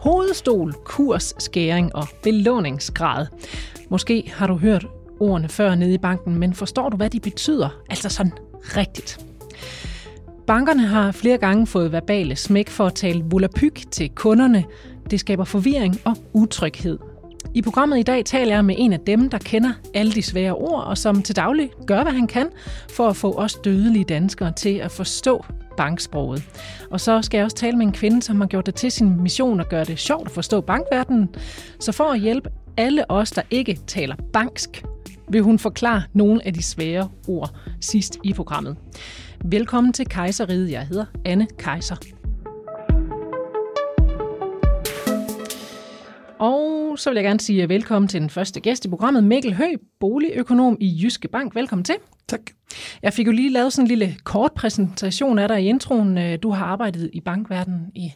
hovedstol, kursskæring og belåningsgrad. Måske har du hørt ordene før nede i banken, men forstår du, hvad de betyder? Altså sådan rigtigt. Bankerne har flere gange fået verbale smæk for at tale volapyk til kunderne. Det skaber forvirring og utryghed. I programmet i dag taler jeg med en af dem, der kender alle de svære ord, og som til daglig gør, hvad han kan for at få os dødelige danskere til at forstå banksproget. Og så skal jeg også tale med en kvinde, som har gjort det til sin mission at gøre det sjovt at forstå bankverdenen. Så for at hjælpe alle os, der ikke taler banksk, vil hun forklare nogle af de svære ord sidst i programmet. Velkommen til Kejseriet. Jeg hedder Anne Kejser. Og så vil jeg gerne sige velkommen til den første gæst i programmet, Mikkel Høg, boligøkonom i Jyske Bank. Velkommen til. Tak. Jeg fik jo lige lavet sådan en lille kort præsentation af dig i introen. Du har arbejdet i bankverdenen i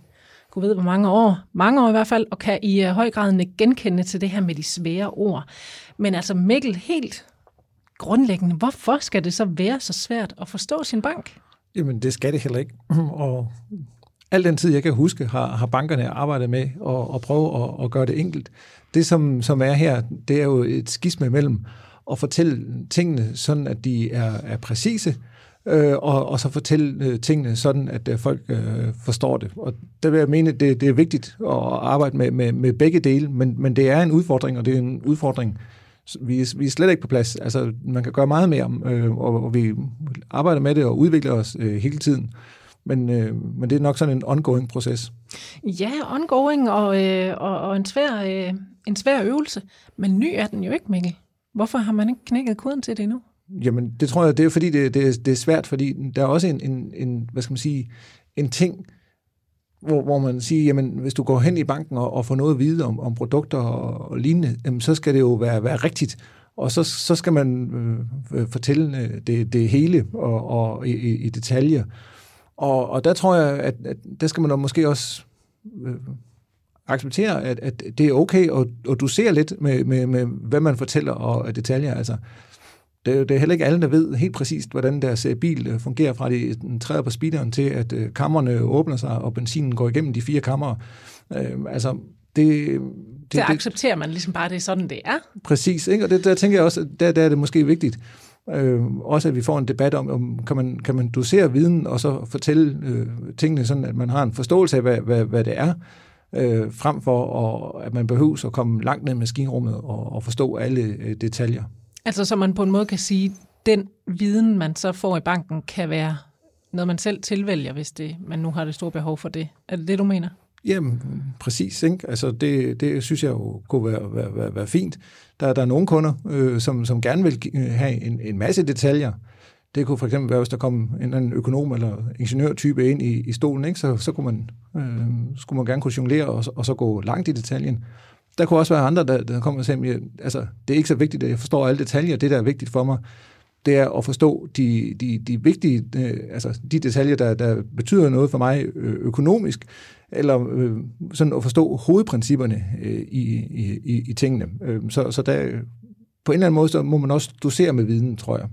gud ved hvor mange år, mange år i hvert fald, og kan i høj grad genkende til det her med de svære ord. Men altså Mikkel, helt grundlæggende, hvorfor skal det så være så svært at forstå sin bank? Jamen, det skal det heller ikke. Og al den tid, jeg kan huske, har, har bankerne arbejdet med at, at prøve at, at gøre det enkelt. Det, som, som er her, det er jo et skisme mellem at fortælle tingene sådan, at de er, er præcise, øh, og, og så fortælle øh, tingene sådan, at øh, folk øh, forstår det. Og der vil jeg mene, at det, det er vigtigt at arbejde med, med, med begge dele, men, men det er en udfordring, og det er en udfordring, vi er, vi er slet ikke på plads. Altså, man kan gøre meget mere, øh, og, og vi arbejder med det og udvikler os øh, hele tiden. Men, øh, men det er nok sådan en ongoing proces. Ja, ongoing og, øh, og, og en, svær, øh, en svær øvelse. Men ny er den jo ikke, Mikkel. Hvorfor har man ikke knækket koden til det endnu? Jamen, det tror jeg, det er fordi, det, det, det er svært, fordi der er også en, en, en, hvad skal man sige, en ting, hvor, hvor man siger, jamen, hvis du går hen i banken og, og får noget at vide om, om produkter og, og lignende, jamen, så skal det jo være, være rigtigt. Og så, så skal man øh, fortælle øh, det, det hele og, og i, i detaljer. Og, og der tror jeg, at, at der skal man måske også øh, acceptere, at, at det er okay, og, og du ser lidt med, med, med, hvad man fortæller og detaljer. Altså, det, er, det er heller ikke alle, der ved helt præcist, hvordan deres øh, bil øh, fungerer fra de træder på speederen til, at øh, kammerne åbner sig, og benzinen går igennem de fire kammer. Øh, altså, det, det, det accepterer man ligesom bare, det er sådan, det er. Præcis, ikke? og det, der tænker jeg også, der, der er det måske vigtigt, øh, også at vi får en debat om, om kan, man, kan man dosere viden, og så fortælle øh, tingene sådan, at man har en forståelse af, hvad, hvad, hvad det er, øh, frem for at, at man behøver at komme langt ned i maskinrummet og, og forstå alle øh, detaljer. Altså så man på en måde kan sige, den viden, man så får i banken, kan være noget, man selv tilvælger, hvis det, man nu har det store behov for det. Er det det, du mener? Jamen, præcis. Ikke? Altså, det, det synes jeg jo kunne være, være, være, være fint. Der, der er nogle kunder, øh, som, som gerne vil øh, have en, en masse detaljer. Det kunne for eksempel være, hvis der kom en eller anden økonom eller ingeniørtype ind i, i stolen, ikke? Så, så kunne man, øh, skulle man gerne kunne jonglere og, og så gå langt i detaljen. Der kunne også være andre, der, der kommer og siger, altså, det er ikke så vigtigt, at jeg forstår alle detaljer. Det, der er vigtigt for mig, det er at forstå de, de, de vigtige, øh, altså de detaljer, der, der betyder noget for mig øh, økonomisk, eller øh, sådan at forstå hovedprincipperne øh, i, i, i tingene. Øh, så, så der, på en eller anden måde, så må man også dosere med viden, tror jeg.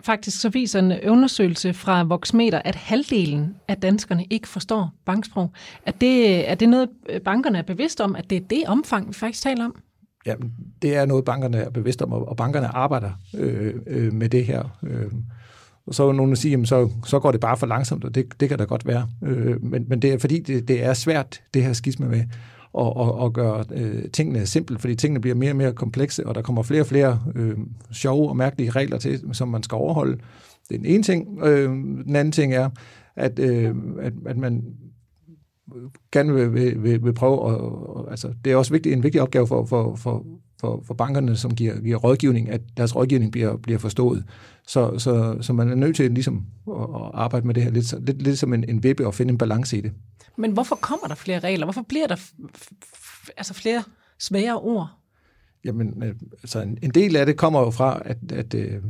Faktisk så viser en undersøgelse fra Voxmeter, at halvdelen af danskerne ikke forstår banksprog. Er det, er det noget, øh, bankerne er bevidst om, at det er det omfang, vi faktisk taler om? Ja, det er noget, bankerne er bevidst om, og bankerne arbejder øh, øh, med det her. Øh. Og så er nogen, der siger, jamen, så, så går det bare for langsomt, og det, det kan da godt være. Øh, men, men det er fordi, det, det er svært, det her skisme med at, at, at gøre øh, tingene simple, fordi tingene bliver mere og mere komplekse, og der kommer flere og flere øh, sjove og mærkelige regler til, som man skal overholde. Det er den ene ting. Øh, den anden ting er, at, øh, at, at man gerne vil, vil, vil, vil prøve at, og, altså, det er også vigtigt, en vigtig opgave for, for, for, for, for bankerne, som giver, giver rådgivning, at deres rådgivning bliver, bliver forstået. Så, så, så man er nødt til ligesom at, at arbejde med det her lidt, lidt, lidt som en, en vippe og finde en balance i det. Men hvorfor kommer der flere regler? Hvorfor bliver der altså flere svære ord? Jamen, øh, altså en, en del af det kommer jo fra, at, at, øh,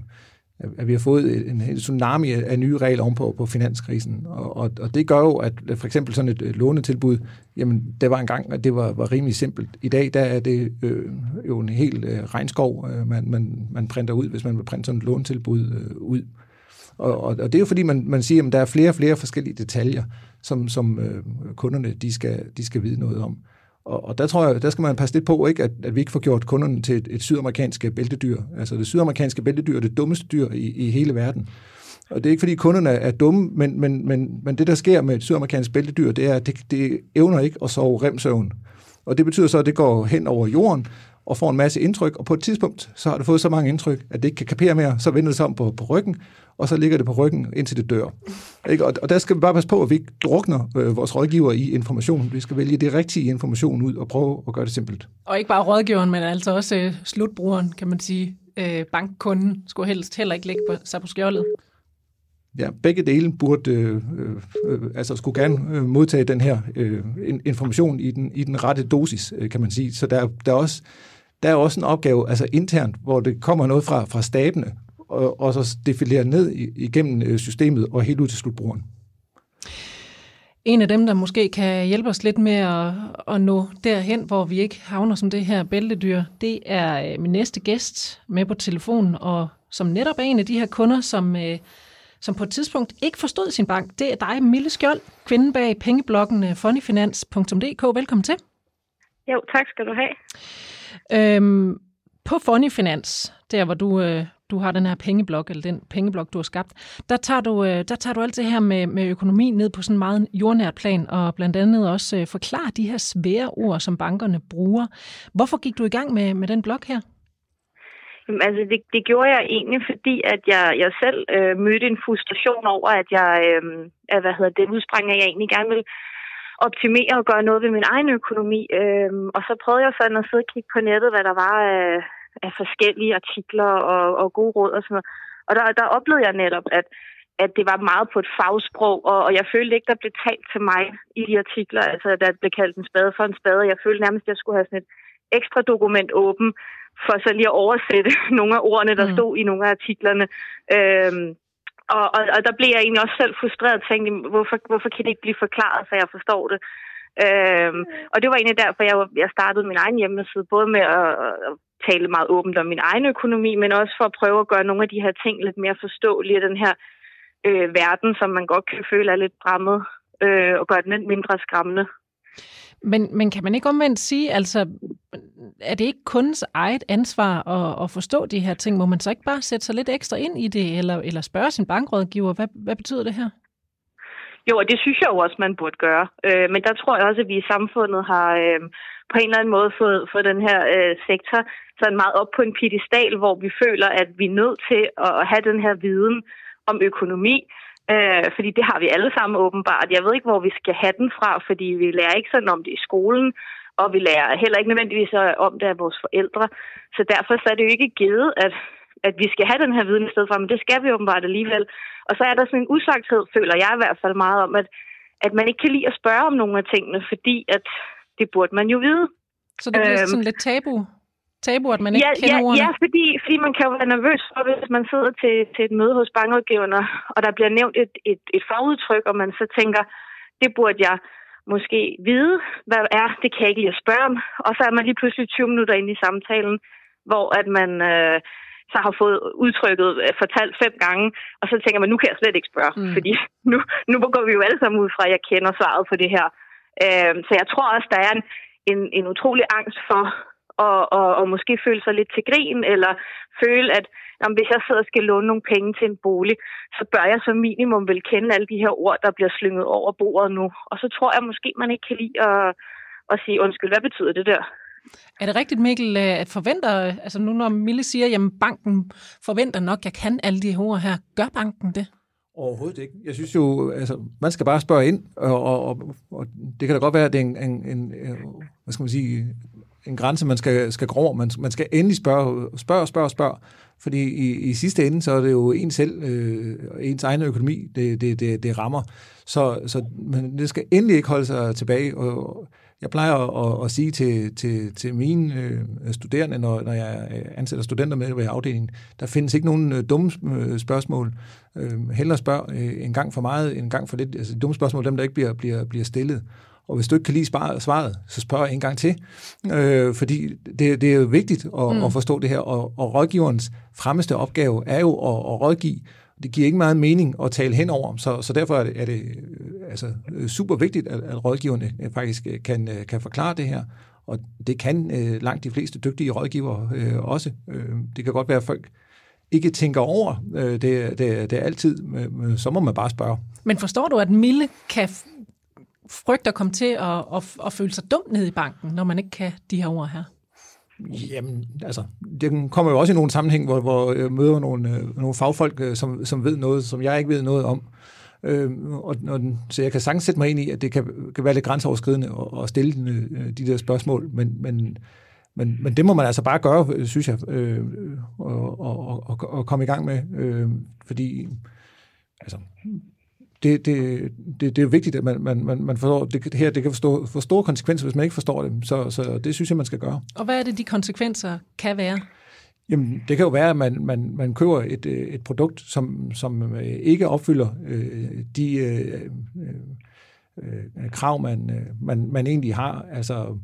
at vi har fået en, en tsunami af nye regler ovenpå på finanskrisen. Og, og, og det gør jo, at for eksempel sådan et lånetilbud, jamen det var engang, at det var, var rimelig simpelt. I dag der er det øh, jo en helt øh, regnskov, øh, man, man, man printer ud, hvis man vil printe sådan et lånetilbud øh, ud. Og, og, og det er jo fordi, man, man siger, at der er flere og flere forskellige detaljer, som, som øh, kunderne de skal, de skal vide noget om. Og, og der tror jeg, der skal man passe lidt på, ikke, at, at vi ikke får gjort kunderne til et, et sydamerikanske bæltedyr. Altså det sydamerikanske bæltedyr er det dummeste dyr i, i hele verden. Og det er ikke, fordi kunderne er dumme, men, men, men, men det, der sker med et sydamerikansk bæltedyr, det er, at det, det evner ikke at sove remsøvn. Og det betyder så, at det går hen over jorden, og får en masse indtryk, og på et tidspunkt, så har det fået så mange indtryk, at det ikke kan kapere mere, så vender det sig om på, på ryggen, og så ligger det på ryggen, indtil det dør. Ikke? Og, og der skal vi bare passe på, at vi ikke drukner øh, vores rådgiver i information. Vi skal vælge det rigtige information ud og prøve at gøre det simpelt. Og ikke bare rådgiveren, men altså også øh, slutbrugeren, kan man sige. Øh, bankkunden skulle helst heller ikke lægge på, sig på skjoldet. Ja, begge dele burde, øh, øh, altså skulle gerne øh, modtage den her øh, information i den, i den rette dosis, øh, kan man sige. Så der, der er også der er også en opgave altså internt, hvor det kommer noget fra, fra stabene, og, og så defilere ned igennem øh, systemet og helt ud til slutbrugeren. En af dem, der måske kan hjælpe os lidt med at, at nå derhen, hvor vi ikke havner som det her bæltedyr, det er øh, min næste gæst med på telefonen, og som netop er en af de her kunder, som, øh, som på et tidspunkt ikke forstod sin bank. Det er dig, Mille Skjold, kvinden bag pengebloggen funnyfinans.dk. Velkommen til. Jo, tak skal du have. Øhm, på Funny Finans, der hvor du, øh, du har den her pengeblok, eller den pengeblok, du har skabt, der tager du, øh, der tager du alt det her med, med økonomi ned på sådan en meget jordnært plan, og blandt andet også øh, forklare de her svære ord, som bankerne bruger. Hvorfor gik du i gang med, med den blok her? Jamen, altså, det, det gjorde jeg egentlig, fordi at jeg, jeg selv øh, mødte en frustration over, at jeg, øh, at, hvad hedder det, udsprang at jeg egentlig gerne ville optimere og gøre noget ved min egen økonomi. Øhm, og så prøvede jeg sådan at sidde og kigge på nettet, hvad der var af, af forskellige artikler og, og gode råd og sådan noget. Og der, der oplevede jeg netop, at, at det var meget på et fagsprog, og, og jeg følte ikke, der blev talt til mig i de artikler. Altså, der blev kaldt en spade for en spade. Jeg følte nærmest, at jeg skulle have sådan et ekstra dokument åben, for så lige at oversætte nogle af ordene, der mm. stod i nogle af artiklerne. Øhm, og, og, og der blev jeg egentlig også selv frustreret og tænkte, hvorfor, hvorfor kan det ikke blive forklaret, så jeg forstår det? Øhm, og det var egentlig derfor, jeg, jeg startede min egen hjemmeside, både med at, at tale meget åbent om min egen økonomi, men også for at prøve at gøre nogle af de her ting lidt mere forståelige den her øh, verden, som man godt kan føle er lidt brammet, øh, og gøre den lidt mindre skræmmende. Men, men kan man ikke omvendt sige, altså, er det ikke kundens eget ansvar at, at forstå de her ting? Må man så ikke bare sætte sig lidt ekstra ind i det, eller, eller spørge sin bankrådgiver, hvad, hvad betyder det her? Jo, og det synes jeg jo også, man burde gøre. Øh, men der tror jeg også, at vi i samfundet har øh, på en eller anden måde fået, fået den her øh, sektor sådan meget op på en pedestal, hvor vi føler, at vi er nødt til at have den her viden om økonomi, Øh, fordi det har vi alle sammen åbenbart. Jeg ved ikke, hvor vi skal have den fra, fordi vi lærer ikke sådan om det i skolen, og vi lærer heller ikke nødvendigvis om det af vores forældre. Så derfor så er det jo ikke givet, at, at vi skal have den her viden i stedet for, men det skal vi åbenbart alligevel. Og så er der sådan en usagthed, føler jeg i hvert fald meget om, at, at man ikke kan lide at spørge om nogle af tingene, fordi at det burde man jo vide. Så det bliver øhm, sådan lidt tabu? Tabu, at man ikke ja, kender ja, ordene? Ja, fordi, fordi man kan jo være nervøs for, hvis man sidder til, til et møde hos bankrådgiverne, og der bliver nævnt et, et, et fagudtryk, og man så tænker, det burde jeg måske vide, hvad er, det kan jeg ikke lige at spørge om. Og så er man lige pludselig 20 minutter inde i samtalen, hvor at man øh, så har fået udtrykket øh, fortalt fem gange, og så tænker man, nu kan jeg slet ikke spørge, mm. fordi nu, nu går vi jo alle sammen ud fra, at jeg kender svaret på det her. Øh, så jeg tror også, der er en, en, en utrolig angst for, og, og, og måske føle sig lidt til grin, eller føle, at jamen, hvis jeg sidder og skal låne nogle penge til en bolig, så bør jeg som minimum vel kende alle de her ord, der bliver slynget over bordet nu. Og så tror jeg måske, man ikke kan lide at, at sige, undskyld, hvad betyder det der? Er det rigtigt, Mikkel, øh, at forventer, altså nu når Mille siger, jamen banken forventer nok, at jeg kan alle de her ord her, gør banken det? Overhovedet ikke. Jeg synes jo, altså, man skal bare spørge ind, og, og, og, og det kan da godt være, at det er en, en, en hvad skal man sige, en grænse, man skal, skal grå. Man, man skal endelig spørge, spørge, spørge, spørge. Fordi i, i sidste ende, så er det jo en selv, øh, ens egen økonomi, det, det, det, det rammer. Så, så men det skal endelig ikke holde sig tilbage. Og jeg plejer at, at, at sige til, til, til mine øh, studerende, når, når jeg ansætter studenter med ved afdelingen, der findes ikke nogen øh, dumme øh, spørgsmål. Øh, hellere spørg øh, en gang for meget, en gang for lidt. Altså dumme spørgsmål, dem der ikke bliver, bliver, bliver stillet. Og hvis du ikke kan lide svaret, så spørg en gang til. Øh, fordi det, det er jo vigtigt at, mm. at forstå det her, og, og rådgiverens fremmeste opgave er jo at, at rådgive det giver ikke meget mening at tale henover, så, så derfor er det, er det øh, altså, øh, super vigtigt, at, at rådgiverne øh, faktisk kan, kan forklare det her, og det kan øh, langt de fleste dygtige rådgivere øh, også. Øh, det kan godt være, at folk ikke tænker over øh, det, det, det er altid, øh, så må man bare spørge. Men forstår du, at Mille kan frygte at komme til at, at, at føle sig dum ned i banken, når man ikke kan de her ord her? Jamen, altså, det kommer jo også i nogle sammenhæng, hvor, hvor jeg møder nogle, øh, nogle fagfolk, øh, som, som ved noget, som jeg ikke ved noget om. Øh, og, og, så jeg kan sagtens sætte mig ind i, at det kan, kan være lidt grænseoverskridende at, at stille de, øh, de der spørgsmål, men, men, men, men det må man altså bare gøre, synes jeg, øh, og, og, og, og komme i gang med, øh, fordi altså, det, det, det, det er vigtigt, at man, man, man, man forstår, det her det kan få, få store konsekvenser, hvis man ikke forstår det, så, så det synes jeg, man skal gøre. Og hvad er det, de konsekvenser kan være? Jamen, det kan jo være, at man, man, man køber et, et produkt, som, som øh, ikke opfylder øh, de øh, øh, krav, man, øh, man, man egentlig har. Altså,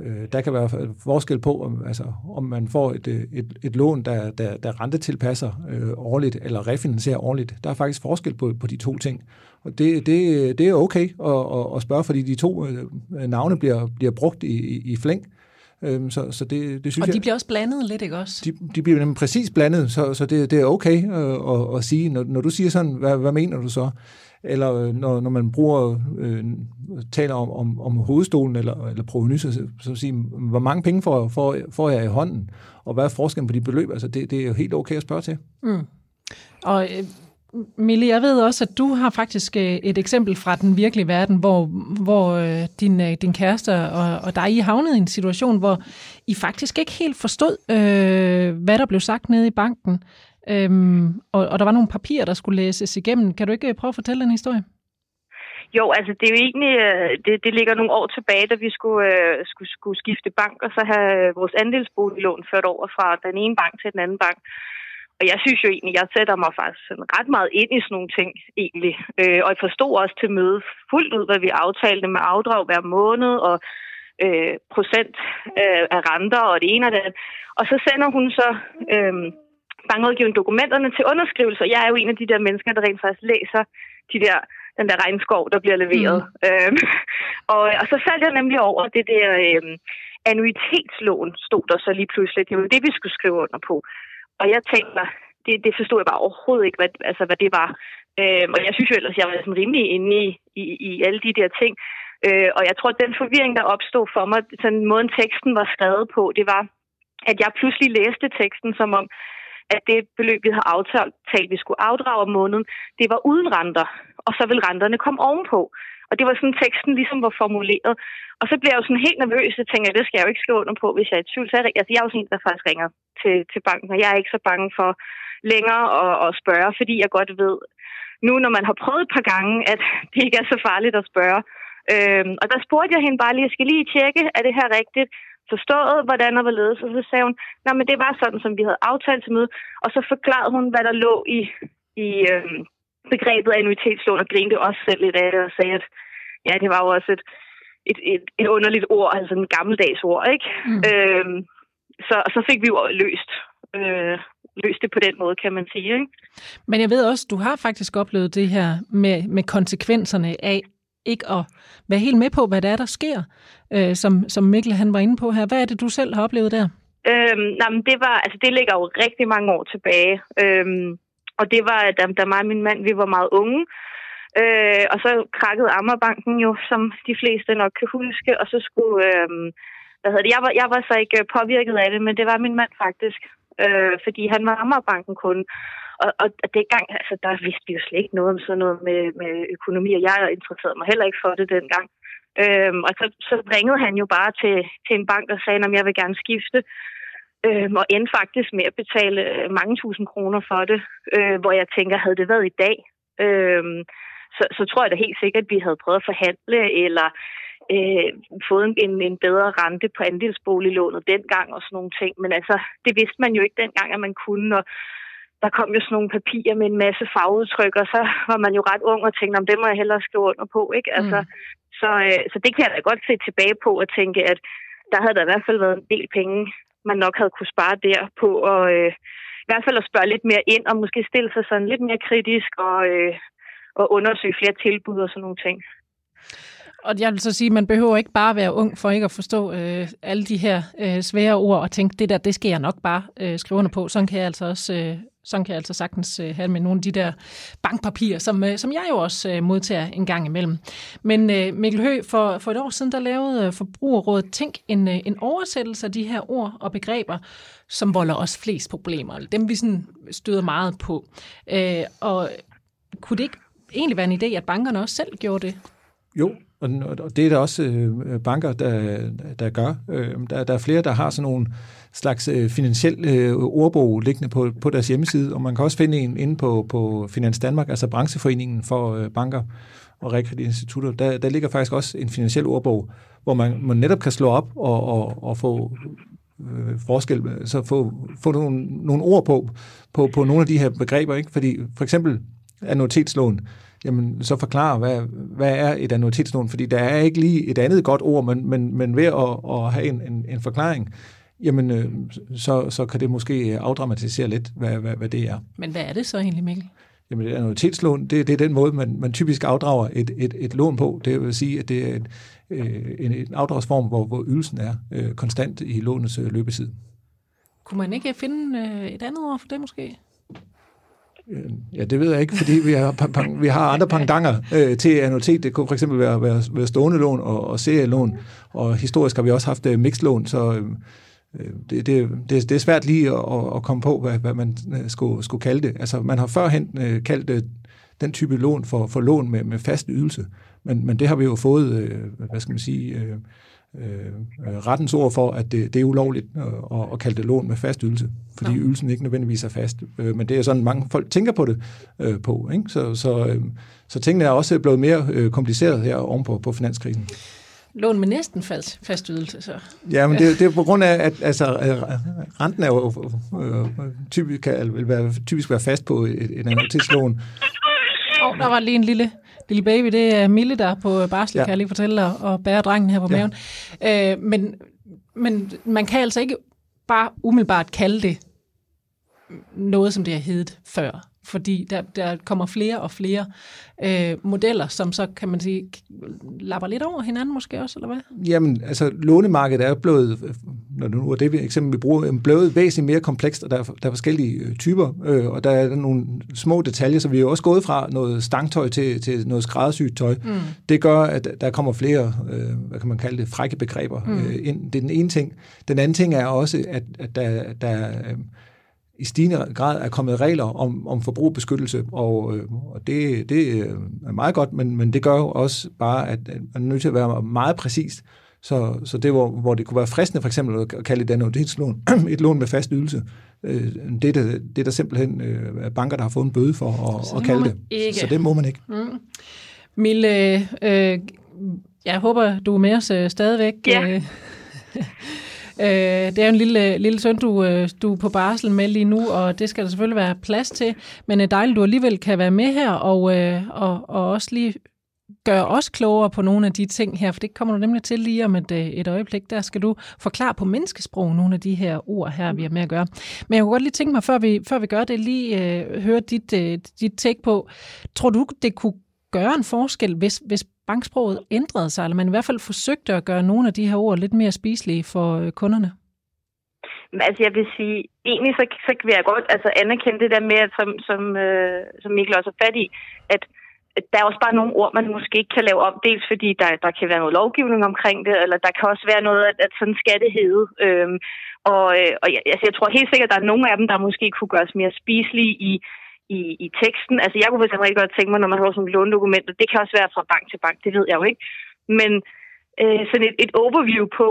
øh, der kan være forskel på, om, altså, om man får et, et, et lån, der, der, der rentetilpasser øh, årligt, eller refinansierer årligt. Der er faktisk forskel på, på de to ting. Og det, det, det er okay at, at spørge, fordi de to øh, navne bliver, bliver brugt i, i, i flæng. Øhm, så, så det, det synes og de jeg, bliver også blandet lidt, ikke også? De, de bliver nemlig præcis blandet, så, så det, det er okay øh, at, at sige, når, når du siger sådan, hvad, hvad mener du så? Eller øh, når, når man bruger, øh, taler om, om, om hovedstolen eller, eller proveny, så, så sige, hvor mange penge får, får, får jeg i hånden, og hvad er forskellen på de beløb? Altså, det, det er jo helt okay at spørge til. Mm. Og øh, Mille, jeg ved også, at du har faktisk øh, et eksempel fra den virkelige verden, hvor, hvor øh, din, øh, din kæreste og, og dig I havnede i en situation, hvor I faktisk ikke helt forstod, øh, hvad der blev sagt nede i banken. Øhm, og, og der var nogle papirer, der skulle læses igennem. Kan du ikke øh, prøve at fortælle den historie? Jo, altså det er jo egentlig, øh, det, det ligger nogle år tilbage, da vi skulle, øh, skulle, skulle skifte bank og så have vores andelsboliglån ført over fra den ene bank til den anden bank. Og jeg synes jo egentlig, jeg sætter mig faktisk sådan ret meget ind i sådan nogle ting egentlig. Øh, og jeg forstod også til møde fuldt ud, hvad vi aftalte med afdrag hver måned og øh, procent øh, af renter og det ene og det Og så sender hun så øh, bankrådgivende dokumenterne til underskrivelse. Jeg er jo en af de der mennesker, der rent faktisk læser de der den der regnskov, der bliver leveret. Mm. Øhm, og, og så faldt jeg nemlig over det der øhm, annuitetslån, stod der så lige pludselig. Det var det, vi skulle skrive under på. Og jeg tænkte det, det forstod jeg bare overhovedet ikke, hvad, altså, hvad det var. Øh, og jeg synes jo ellers, jeg var sådan rimelig inde i, i, i alle de der ting. Øh, og jeg tror, at den forvirring, der opstod for mig, sådan måden teksten var skrevet på, det var, at jeg pludselig læste teksten som om, at det beløb, vi havde aftalt, vi skulle afdrage om måneden, det var uden renter, og så vil renterne komme ovenpå. Og det var sådan, teksten ligesom var formuleret. Og så blev jeg jo sådan helt nervøs, og tænkte, det skal jeg jo ikke skrive under på, hvis jeg er i tvivl. Så jeg, altså, jeg er jo sådan en, der faktisk ringer til, til banken, og jeg er ikke så bange for længere at, at spørge, fordi jeg godt ved, nu når man har prøvet et par gange, at det ikke er så farligt at spørge. Øhm, og der spurgte jeg hende bare lige, jeg skal lige tjekke, er det her rigtigt? Forstået, hvordan og hvorledes? Og så sagde hun, nej, men det var sådan, som vi havde aftalt til møde. Og så forklarede hun, hvad der lå i, i øhm, begrebet annuitetslån, og grinte også selv lidt af det, og sagde, at ja, det var jo også et, et, et, et underligt ord, altså en gammeldags ord, ikke? Mm. Øhm, så, så fik vi jo løst, øh, løst det på den måde, kan man sige. Ikke? Men jeg ved også, du har faktisk oplevet det her med, med konsekvenserne af ikke at være helt med på, hvad der er, der sker, øh, som, som Mikkel han var inde på her. Hvad er det, du selv har oplevet der? Øhm, nej, men det, var, altså, det ligger jo rigtig mange år tilbage. Øhm, og det var, da, da mig og min mand, vi var meget unge, Øh, og så krakkede Ammerbanken jo, som de fleste nok kan huske, og så skulle, Øhm, hvad hedder det, jeg var, jeg var så ikke påvirket af det, men det var min mand faktisk, øh, fordi han var Ammerbanken kun. Og, og dengang, altså der vidste vi jo slet ikke noget om sådan noget med, med økonomi, og jeg interesserede mig heller ikke for det dengang. Øhm, og så, så ringede han jo bare til, til en bank og sagde, at jeg vil gerne skifte. Øhm, og endte faktisk med at betale øh, mange tusind kroner for det, øh, hvor jeg tænker, havde det været i dag, øhm, så, så tror jeg da helt sikkert, at vi havde prøvet at forhandle eller øh, fået en, en bedre rente på andelsboliglånet dengang og sådan nogle ting. Men altså, det vidste man jo ikke dengang, at man kunne. Og der kom jo sådan nogle papirer med en masse fagudtryk, og så var man jo ret ung og tænkte, om det må jeg hellere skrive under på. Ikke? Altså, mm. så, øh, så det kan jeg da godt se tilbage på og tænke, at der havde der i hvert fald været en del penge, man nok havde kunne spare der på at, øh, i hvert fald at spørge lidt mere ind, og måske stille sig sådan lidt mere kritisk og, øh, og undersøge flere tilbud og sådan nogle ting. Og jeg vil så sige, at man behøver ikke bare være ung for ikke at forstå øh, alle de her øh, svære ord og tænke, det der, det skal jeg nok bare øh, skrive under på. Sådan kan jeg altså også øh, sådan kan jeg altså sagtens øh, have med nogle af de der bankpapirer, som, øh, som jeg jo også øh, modtager en gang imellem. Men øh, Mikkel Hø, for, for et år siden, der lavede øh, Forbrugerrådet Tænk en, øh, en oversættelse af de her ord og begreber, som volder os flest problemer. Dem vi sådan støder meget på. Øh, og kunne det ikke egentlig være en idé, at bankerne også selv gjorde det? Jo, og det er der også øh, banker, der, der gør. Øh, der, der er flere, der har sådan nogle slags øh, finansiel øh, ordbog liggende på, på deres hjemmeside, og man kan også finde en inde på, på Finans Danmark, altså brancheforeningen for øh, banker og realkreditinstitutter. Der, der ligger faktisk også en finansiel ordbog, hvor man, man netop kan slå op og, og, og få øh, forskel, så få, få nogle, nogle ord på, på, på nogle af de her begreber. Ikke? Fordi for eksempel annuitetslån, jamen så forklare, hvad, hvad er et annuitetslån, fordi der er ikke lige et andet godt ord, men, men, men ved at, at have en, en, en forklaring, jamen øh, så, så kan det måske afdramatisere lidt, hvad, hvad, hvad det er. Men hvad er det så egentlig, Mikkel? Jamen, et annuitetslån, det, det er den måde, man, man typisk afdrager et, et, et lån på. Det vil sige, at det er en, øh, en, en afdragsform, hvor, hvor ydelsen er øh, konstant i lånets øh, løbetid. Kunne man ikke finde øh, et andet ord for det måske? Ja, det ved jeg ikke, fordi vi har, vi har andre pangdanger øh, til annuitet. Det kunne for eksempel være, være, være stående lån og, og serielån, og historisk har vi også haft øh, mixlån, så øh, øh det, det, det, det er svært lige at, at komme på, hvad, hvad man øh, skulle, skulle kalde det. Altså, man har førhen øh, kaldt øh, den type lån for, for lån med, med fast ydelse, men, men det har vi jo fået, øh, hvad skal man sige... Øh, øh, rettens ord for, at det, det er ulovligt at, at kalde det lån med fast ydelse, fordi ja. ydelsen ikke nødvendigvis er fast. Øh, men det er sådan, mange folk tænker på det øh, på. Ikke? Så, så, øh, så tingene er også blevet mere øh, kompliceret her ovenpå på finanskrisen. Lån med næsten fast, fast ydelse, så. Ja, men det, det er på grund af, at altså, renten er jo øh, typisk, kan, vil være, typisk være fast på et, et annuitetslån. Åh, oh, der var lige en lille Lille baby, det er Mille, der er på barsel, ja. kan jeg lige fortælle, og, og bærer drengen her på ja. maven. Øh, men, men man kan altså ikke bare umiddelbart kalde det noget, som det har heddet før fordi der, der kommer flere og flere øh, modeller, som så, kan man sige, lapper lidt over hinanden måske også, eller hvad? Jamen, altså, lånemarkedet er blevet, når nu er det vi eksempel vi bruger, blevet væsentligt mere komplekst, og der er, der er forskellige øh, typer, øh, og der er nogle små detaljer, så vi er også gået fra noget stangtøj til, til noget skræddersygt tøj. Mm. Det gør, at der kommer flere, øh, hvad kan man kalde det, frække begreber mm. øh, ind. Det er den ene ting. Den anden ting er også, at, at der, der øh, i stigende grad er kommet regler om, om forbrugerbeskyttelse, og, øh, og det, det er meget godt, men, men det gør jo også bare, at man er nødt til at være meget præcist. Så, så det, hvor, hvor det kunne være fristende for eksempel at kalde det annuitetslån, et lån med fast ydelse, øh, det, er der, det er der simpelthen øh, banker, der har fået en bøde for at, at kalde det. Ikke. Så det må man ikke. Mm. Mille, øh, jeg håber, du er med os øh, stadigvæk. Ja. Øh, det er jo en lille, lille søn, du, øh, du er på barsel med lige nu, og det skal der selvfølgelig være plads til. Men det er dejligt, du alligevel kan være med her, og, øh, og, og også lige gøre os klogere på nogle af de ting her, for det kommer du nemlig til lige om et, øh, et øjeblik. Der skal du forklare på menneskesprog nogle af de her ord her, vi har med at gøre. Men jeg kunne godt lige tænke mig, før vi, før vi gør det, lige øh, høre dit, øh, dit take på. Tror du, det kunne gøre en forskel, hvis, hvis banksproget ændrede sig, eller man i hvert fald forsøgte at gøre nogle af de her ord lidt mere spiselige for øh, kunderne? Altså jeg vil sige, egentlig så, så vil jeg godt altså, anerkende det der med, som, som, øh, som Mikkel også er fat i, at der er også bare nogle ord, man måske ikke kan lave om, dels fordi der, der kan være noget lovgivning omkring det, eller der kan også være noget, at, at sådan skal det hedde. Øhm, og øh, og jeg, altså, jeg tror helt sikkert, at der er nogle af dem, der måske kunne gøres mere spiselige i, i, i teksten. Altså jeg kunne for eksempel rigtig godt tænke mig, når man har sådan nogle lånedokumenter, det kan også være fra bank til bank, det ved jeg jo ikke. Men øh, sådan et, et overview på,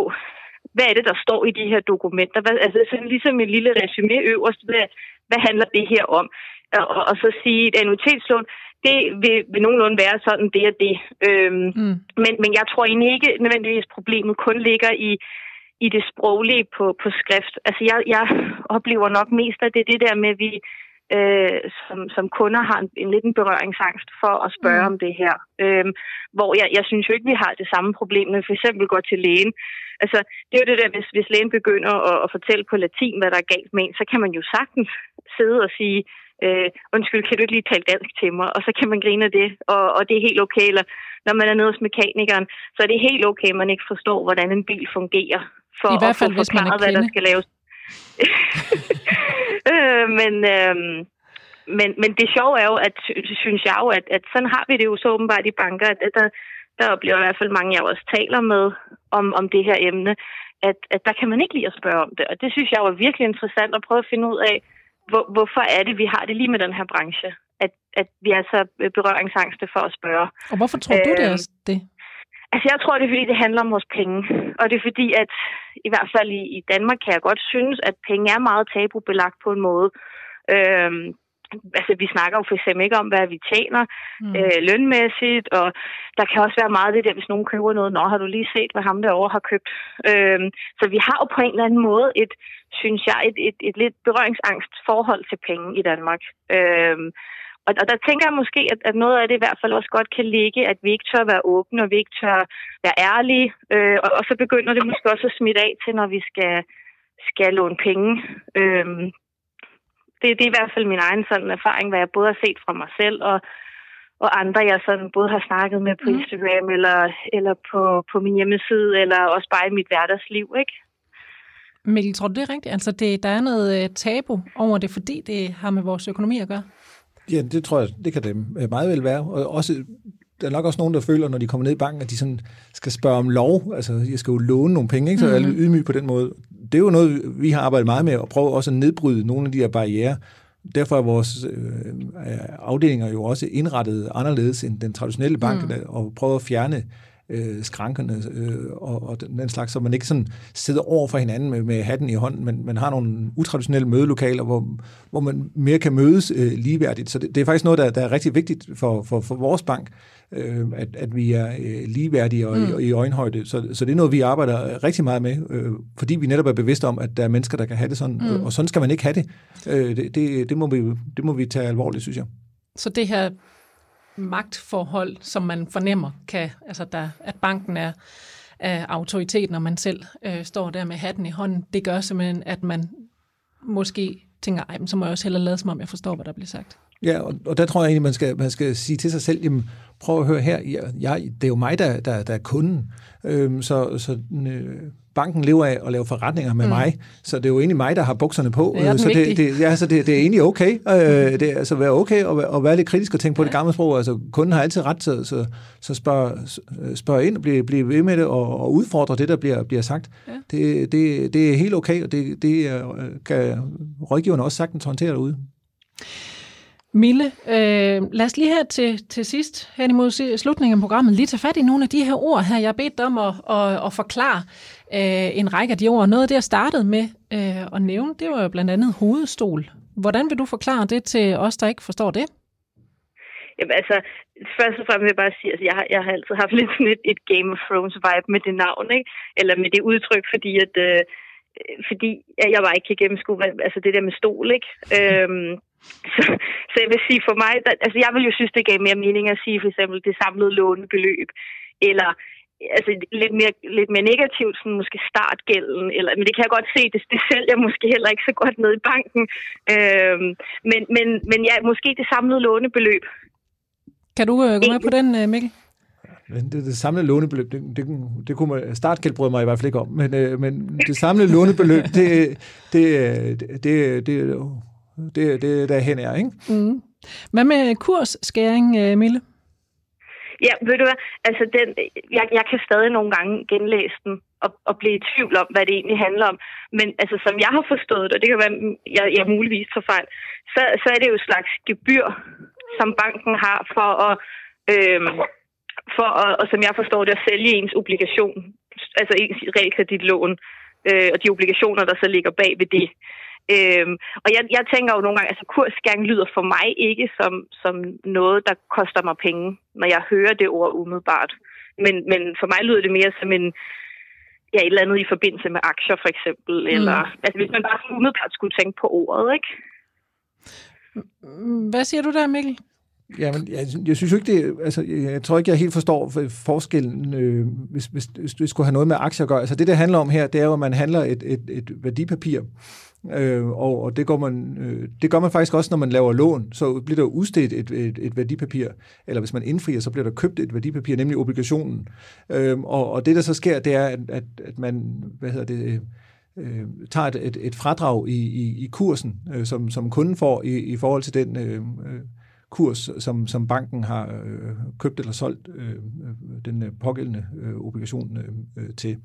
hvad er det, der står i de her dokumenter? Hvad, altså sådan ligesom en lille resume øverst, hvad, hvad handler det her om? Og, og, og så sige et annuitetslån, det vil, vil nogenlunde være sådan det og det. Øhm, mm. men, men jeg tror egentlig ikke nødvendigvis, problemet kun ligger i, i det sproglige på, på skrift. Altså jeg, jeg oplever nok mest af det, det der med, at vi, øh, som, som kunder har en, en lidt en berøringsangst for at spørge mm. om det her. Øh, hvor jeg, jeg synes jo ikke, vi har det samme problem, når vi for eksempel går til lægen. Altså, det er jo det der, hvis, hvis lægen begynder at, at fortælle på latin, hvad der er galt med en, så kan man jo sagtens sidde og sige, øh, undskyld, kan du ikke lige tale dansk til mig? Og så kan man grine af det, og, og det er helt okay. Eller når man er nede hos mekanikeren, så er det helt okay, at man ikke forstår, hvordan en bil fungerer. For I hvert fald, at hvis man er hvad der skal laves. øh, men, øh, men, men det sjove er jo, at synes jeg jo, at, at sådan har vi det jo så åbenbart i banker, at der, der oplever i hvert fald mange af os taler med om, om det her emne, at, at der kan man ikke lide at spørge om det. Og det synes jeg var virkelig interessant at prøve at finde ud af, hvor, hvorfor er det, vi har det lige med den her branche? At, at vi er så berøringsangste for at spørge. Og hvorfor tror du det også det? Altså, jeg tror, det er, fordi det handler om vores penge. Og det er fordi, at i hvert fald i, i Danmark kan jeg godt synes, at penge er meget tabubelagt på en måde. Øhm, altså, vi snakker jo for eksempel ikke om, hvad vi tjener mm. øh, lønmæssigt, og der kan også være meget det der, hvis nogen køber noget, nå, har du lige set, hvad ham derovre har købt. Øhm, så vi har jo på en eller anden måde et, synes jeg, et, et, et lidt berøringsangst forhold til penge i Danmark. Øhm, og, og der tænker jeg måske, at, at noget af det i hvert fald også godt kan ligge, at vi ikke tør være åbne, og vi ikke tør være ærlige. Øh, og, og så begynder det måske også at smitte af til, når vi skal, skal låne penge. Øh, det, det er i hvert fald min egen sådan erfaring, hvad jeg både har set fra mig selv og, og andre, jeg sådan både har snakket med på mm. Instagram eller, eller på, på min hjemmeside, eller også bare i mit hverdagsliv, ikke? Mikkel, tror du det er rigtigt? Altså, det, der er noget øh, tabu over det, fordi det har med vores økonomi at gøre? Ja, det tror jeg, det kan det meget vel være. Og også, der er nok også nogen, der føler, når de kommer ned i banken, at de sådan skal spørge om lov. Altså, jeg skal jo låne nogle penge, ikke? så jeg er lidt mhm. ydmyg på den måde. Det er jo noget, vi har arbejdet meget med, at prøve også at nedbryde nogle af de her barriere. Derfor er vores øh, afdelinger jo også indrettet anderledes end den traditionelle bank, mm. og prøve at fjerne øh, skrankerne øh, og, og den slags, så man ikke sådan sidder over for hinanden med, med hatten i hånden, men man har nogle utraditionelle mødelokaler, hvor, hvor man mere kan mødes øh, ligeværdigt. Så det, det er faktisk noget, der, der er rigtig vigtigt for, for, for vores bank, øh, at, at vi er øh, ligeværdige og, mm. i, i øjenhøjde. Så, så det er noget, vi arbejder rigtig meget med, øh, fordi vi netop er bevidste om, at der er mennesker, der kan have det sådan, mm. og sådan skal man ikke have det. Øh, det, det, det, må vi, det må vi tage alvorligt, synes jeg. Så det her magtforhold, som man fornemmer, kan, altså der, at banken er, er autoritet, når man selv øh, står der med hatten i hånden, det gør simpelthen, at man måske tænker, ej, men så må jeg også hellere lade som om, jeg forstår, hvad der bliver sagt. Ja, og, og der tror jeg egentlig, man skal, man skal sige til sig selv, jamen, prøv at høre her, jeg, jeg, det er jo mig, der, der, der er kunden. Øhm, så så øh, banken lever af at lave forretninger med mm. mig, så det er jo egentlig mig, der har bukserne på. Ja, så det, det, ja, så det, det er egentlig okay. Øh, det er altså være okay og, og være lidt kritisk og tænke på ja. det gamle sprog. Altså, kunden har altid ret til så, så spørg, spørg ind og blive, blive ved med det og, og udfordre det, der bliver, bliver sagt. Ja. Det, det, det er helt okay, og det, det kan rådgiverne også sagtens håndtere derude. Mille, øh, lad os lige her til, til sidst, hen imod slutningen af programmet, lige tage fat i nogle af de her ord her. Jeg har bedt om at, at, at forklare øh, en række af de ord. Noget af det, jeg startede med øh, at nævne, det var jo blandt andet hovedstol. Hvordan vil du forklare det til os, der ikke forstår det? Jamen altså, først og fremmest vil jeg bare sige, at altså, jeg, har, jeg har altid haft lidt sådan et, et Game of Thrones vibe med det navn, ikke? eller med det udtryk, fordi at... Øh, fordi jeg bare ikke kan gennemskue, altså det der med stol, ikke? Øhm, så, så jeg vil sige for mig, der, altså jeg vil jo synes, det gav mere mening at sige for eksempel det samlede lånebeløb, eller altså lidt mere, lidt mere negativt, sådan måske startgælden, eller, men det kan jeg godt se, det, det sælger måske heller ikke så godt ned i banken. Øhm, men, men, men ja, måske det samlede lånebeløb. Kan du øh, gå med på den, øh, Mikkel? Det, det samlede lånebeløb, det, det, det kunne man, startgæld brød mig i hvert fald ikke om, men, øh, men det samlede lånebeløb, det, det, det, det, det, det, det der hen er, ikke? Mm. Hvad med kursskæring, øh, Mille? Ja, ved du hvad, altså den, jeg, jeg kan stadig nogle gange genlæse den og, og blive i tvivl om, hvad det egentlig handler om. Men altså, som jeg har forstået det, og det kan være, jeg, jeg muligvis tager fejl, så, så er det jo et slags gebyr, som banken har for at, øhm, for at, og som jeg forstår det, at sælge ens obligation, altså ens realkreditlån, øh, og de obligationer, der så ligger bag ved det. Øhm, og jeg, jeg tænker jo nogle gange, altså kursskæring lyder for mig ikke som, som noget, der koster mig penge, når jeg hører det ord umiddelbart. Men, men for mig lyder det mere som en, ja, et eller andet i forbindelse med aktier for eksempel, mm. eller altså hvis man bare umiddelbart skulle tænke på ordet, ikke? Hvad siger du der, Mikkel? Jamen, jeg, jeg synes jo ikke, det, altså, jeg tror ikke, jeg helt forstår forskellen, øh, hvis, hvis, hvis det skulle have noget med aktier at gøre. Altså, det, det handler om her, det er jo, at man handler et, et, et værdipapir, Øh, og og det, går man, øh, det gør man faktisk også, når man laver lån. Så bliver der udstedt et, et, et værdipapir, eller hvis man indfrier, så bliver der købt et værdipapir, nemlig obligationen. Øh, og, og det, der så sker, det er, at, at, at man hvad hedder det, øh, tager et, et, et fradrag i, i, i kursen, øh, som, som kunden får i, i forhold til den øh, øh kurs, som, som banken har øh, købt eller solgt øh, øh den øh, pågældende øh, obligation øh, til.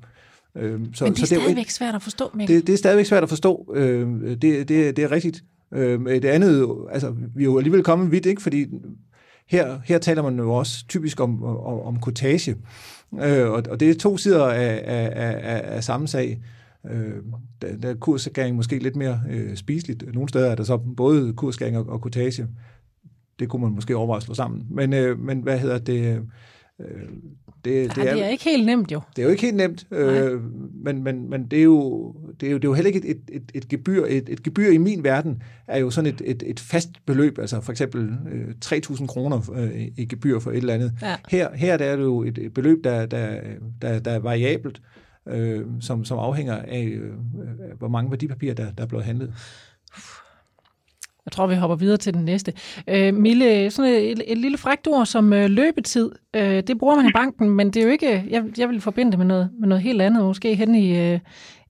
Øh, så, Men det er så stadigvæk det, svært at forstå, Mikkel. Det, det er stadigvæk svært at forstå. Øh, det, det, det er rigtigt. Øh, det andet, altså, vi er jo alligevel kommet vidt, ikke? fordi her, her taler man jo også typisk om, om, om kortage, øh, og, og det er to sider af, af, af, af samme sag. Øh, der, der er kursskæring måske lidt mere øh, spiseligt. Nogle steder er der så både kursskæring og, og kortage. Det kunne man måske overveje at slå sammen. Men, øh, men hvad hedder det? Øh, det, det, er, det er ikke helt nemt jo. Det er jo ikke helt nemt, øh, men, men, men det, er jo, det, er jo, det er jo heller ikke et, et, et, et gebyr. Et, et gebyr i min verden er jo sådan et, et, et fast beløb, altså for eksempel øh, 3.000 kroner øh, i gebyr for et eller andet. Ja. Her, her der er det jo et, et beløb, der, der, der, der er variabelt, øh, som, som afhænger af, øh, hvor mange værdipapirer, der, der er blevet handlet. Jeg tror, vi hopper videre til den næste. Øh, Mille, sådan et, et lille frækt ord som øh, løbetid, øh, det bruger man i banken, men det er jo ikke, jeg, jeg vil forbinde det med noget, med noget helt andet, måske hen i, øh,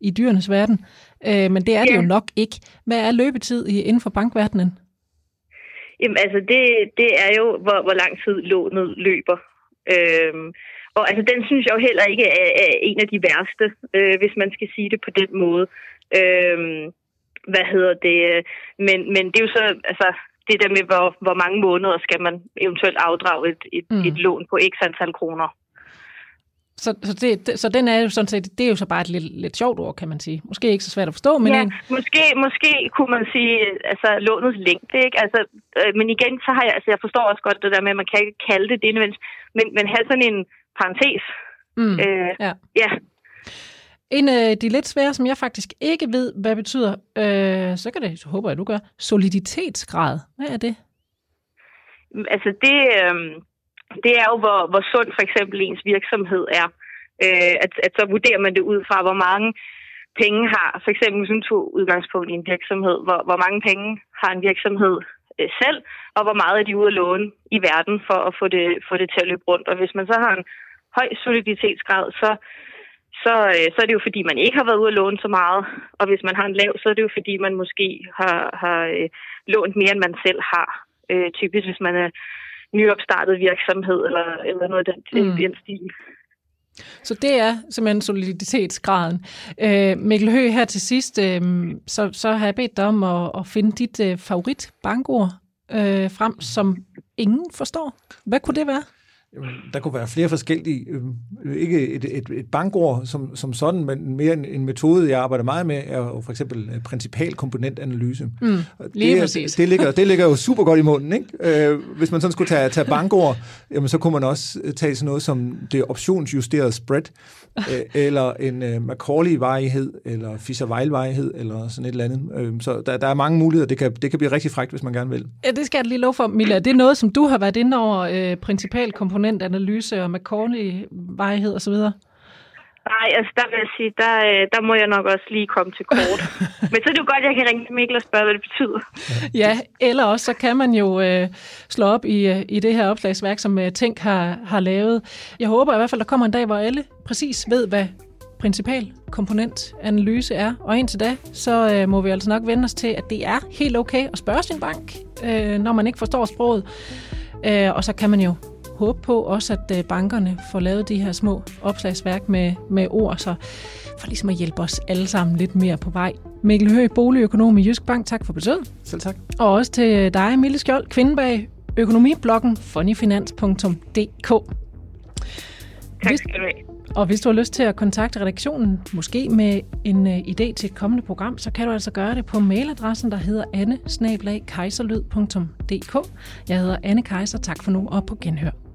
i dyrenes verden. Øh, men det er det ja. jo nok ikke. Hvad er løbetid i, inden for bankverdenen? Jamen altså, det, det er jo, hvor, hvor lang tid lånet løber. Øhm, og altså, den synes jeg jo heller ikke er, er en af de værste, øh, hvis man skal sige det på den måde. Øhm, hvad hedder det? Men, men det er jo så, altså, det der med, hvor, hvor mange måneder skal man eventuelt afdrage et, et, mm. et lån på x antal kroner. Så, så, det, så den er jo sådan set, det er jo så bare et lidt, lidt sjovt ord, kan man sige. Måske ikke så svært at forstå, men... Ja, en... måske, måske kunne man sige, altså lånets længde, ikke? Altså, øh, men igen, så har jeg, altså jeg forstår også godt det der med, at man kan ikke kalde det det men, men have sådan en parentes. Mm, øh, ja. ja. En af de lidt svære, som jeg faktisk ikke ved, hvad betyder, øh, så kan det, så håber jeg, du gør, soliditetsgrad. Hvad er det? Mm, altså det, øh, det er jo, hvor, hvor sund for eksempel ens virksomhed er. Øh, at, at så vurderer man det ud fra, hvor mange penge har, for eksempel hvis to udgangspunkt i en virksomhed, hvor, hvor mange penge har en virksomhed øh, selv, og hvor meget er de ude at låne i verden for at få det, få det til at løbe rundt. Og hvis man så har en høj soliditetsgrad, så så, øh, så er det jo fordi, man ikke har været ude at låne så meget. Og hvis man har en lav, så er det jo fordi, man måske har, har øh, lånt mere, end man selv har. Øh, typisk hvis man er nyopstartet virksomhed eller, eller noget af den, mm. den stil. Så det er simpelthen soliditetsgraden. Øh, Mikkel Høgh, her til sidst, øh, så, så har jeg bedt dig om at, at finde dit øh, favorit bankord øh, frem, som ingen forstår. Hvad kunne det være? Der kunne være flere forskellige, øh, ikke et, et, et bankord som, som sådan, men mere en, en metode, jeg arbejder meget med, er jo for eksempel øh, principal komponentanalyse. Mm, lige det, præcis. Det ligger, det ligger jo super godt i munden. Ikke? Øh, hvis man sådan skulle tage, tage bankord, jamen, så kunne man også tage sådan noget som det optionsjusterede spread, øh, eller en øh, Macaulay-varighed, eller Fischer-Weil-varighed, eller sådan et eller andet. Øh, så der, der er mange muligheder. Det kan, det kan blive rigtig frækt, hvis man gerne vil. Ja, det skal jeg lige love for, Mila. Det er noget, som du har været inde over, øh, principal komponentanalyse og Macaulay-varighed osv.? Nej, altså der vil jeg sige, der, øh, der må jeg nok også lige komme til kort. Men så er det jo godt, at jeg kan ringe til Mikkel og spørge, hvad det betyder. ja, eller også så kan man jo øh, slå op i, øh, i det her opslagsværk, som øh, Tænk har, har lavet. Jeg håber i hvert fald, der kommer en dag, hvor alle præcis ved, hvad principal komponentanalyse er. Og indtil da, så øh, må vi altså nok vende os til, at det er helt okay at spørge sin bank, øh, når man ikke forstår sproget. Øh, og så kan man jo håbe på også, at øh, bankerne får lavet de her små opslagsværk med, med ord, så for ligesom at hjælpe os alle sammen lidt mere på vej. Mikkel Høgh, boligøkonom i Jysk Bank, tak for besøget. Selv tak. Og også til dig, Mille Skjold, kvinde bag økonomibloggen funnyfinans.dk. Tak skal du have. Og hvis du har lyst til at kontakte redaktionen, måske med en uh, idé til et kommende program, så kan du altså gøre det på mailadressen, der hedder anne Jeg hedder Anne Kejser. Tak for nu, og på genhør.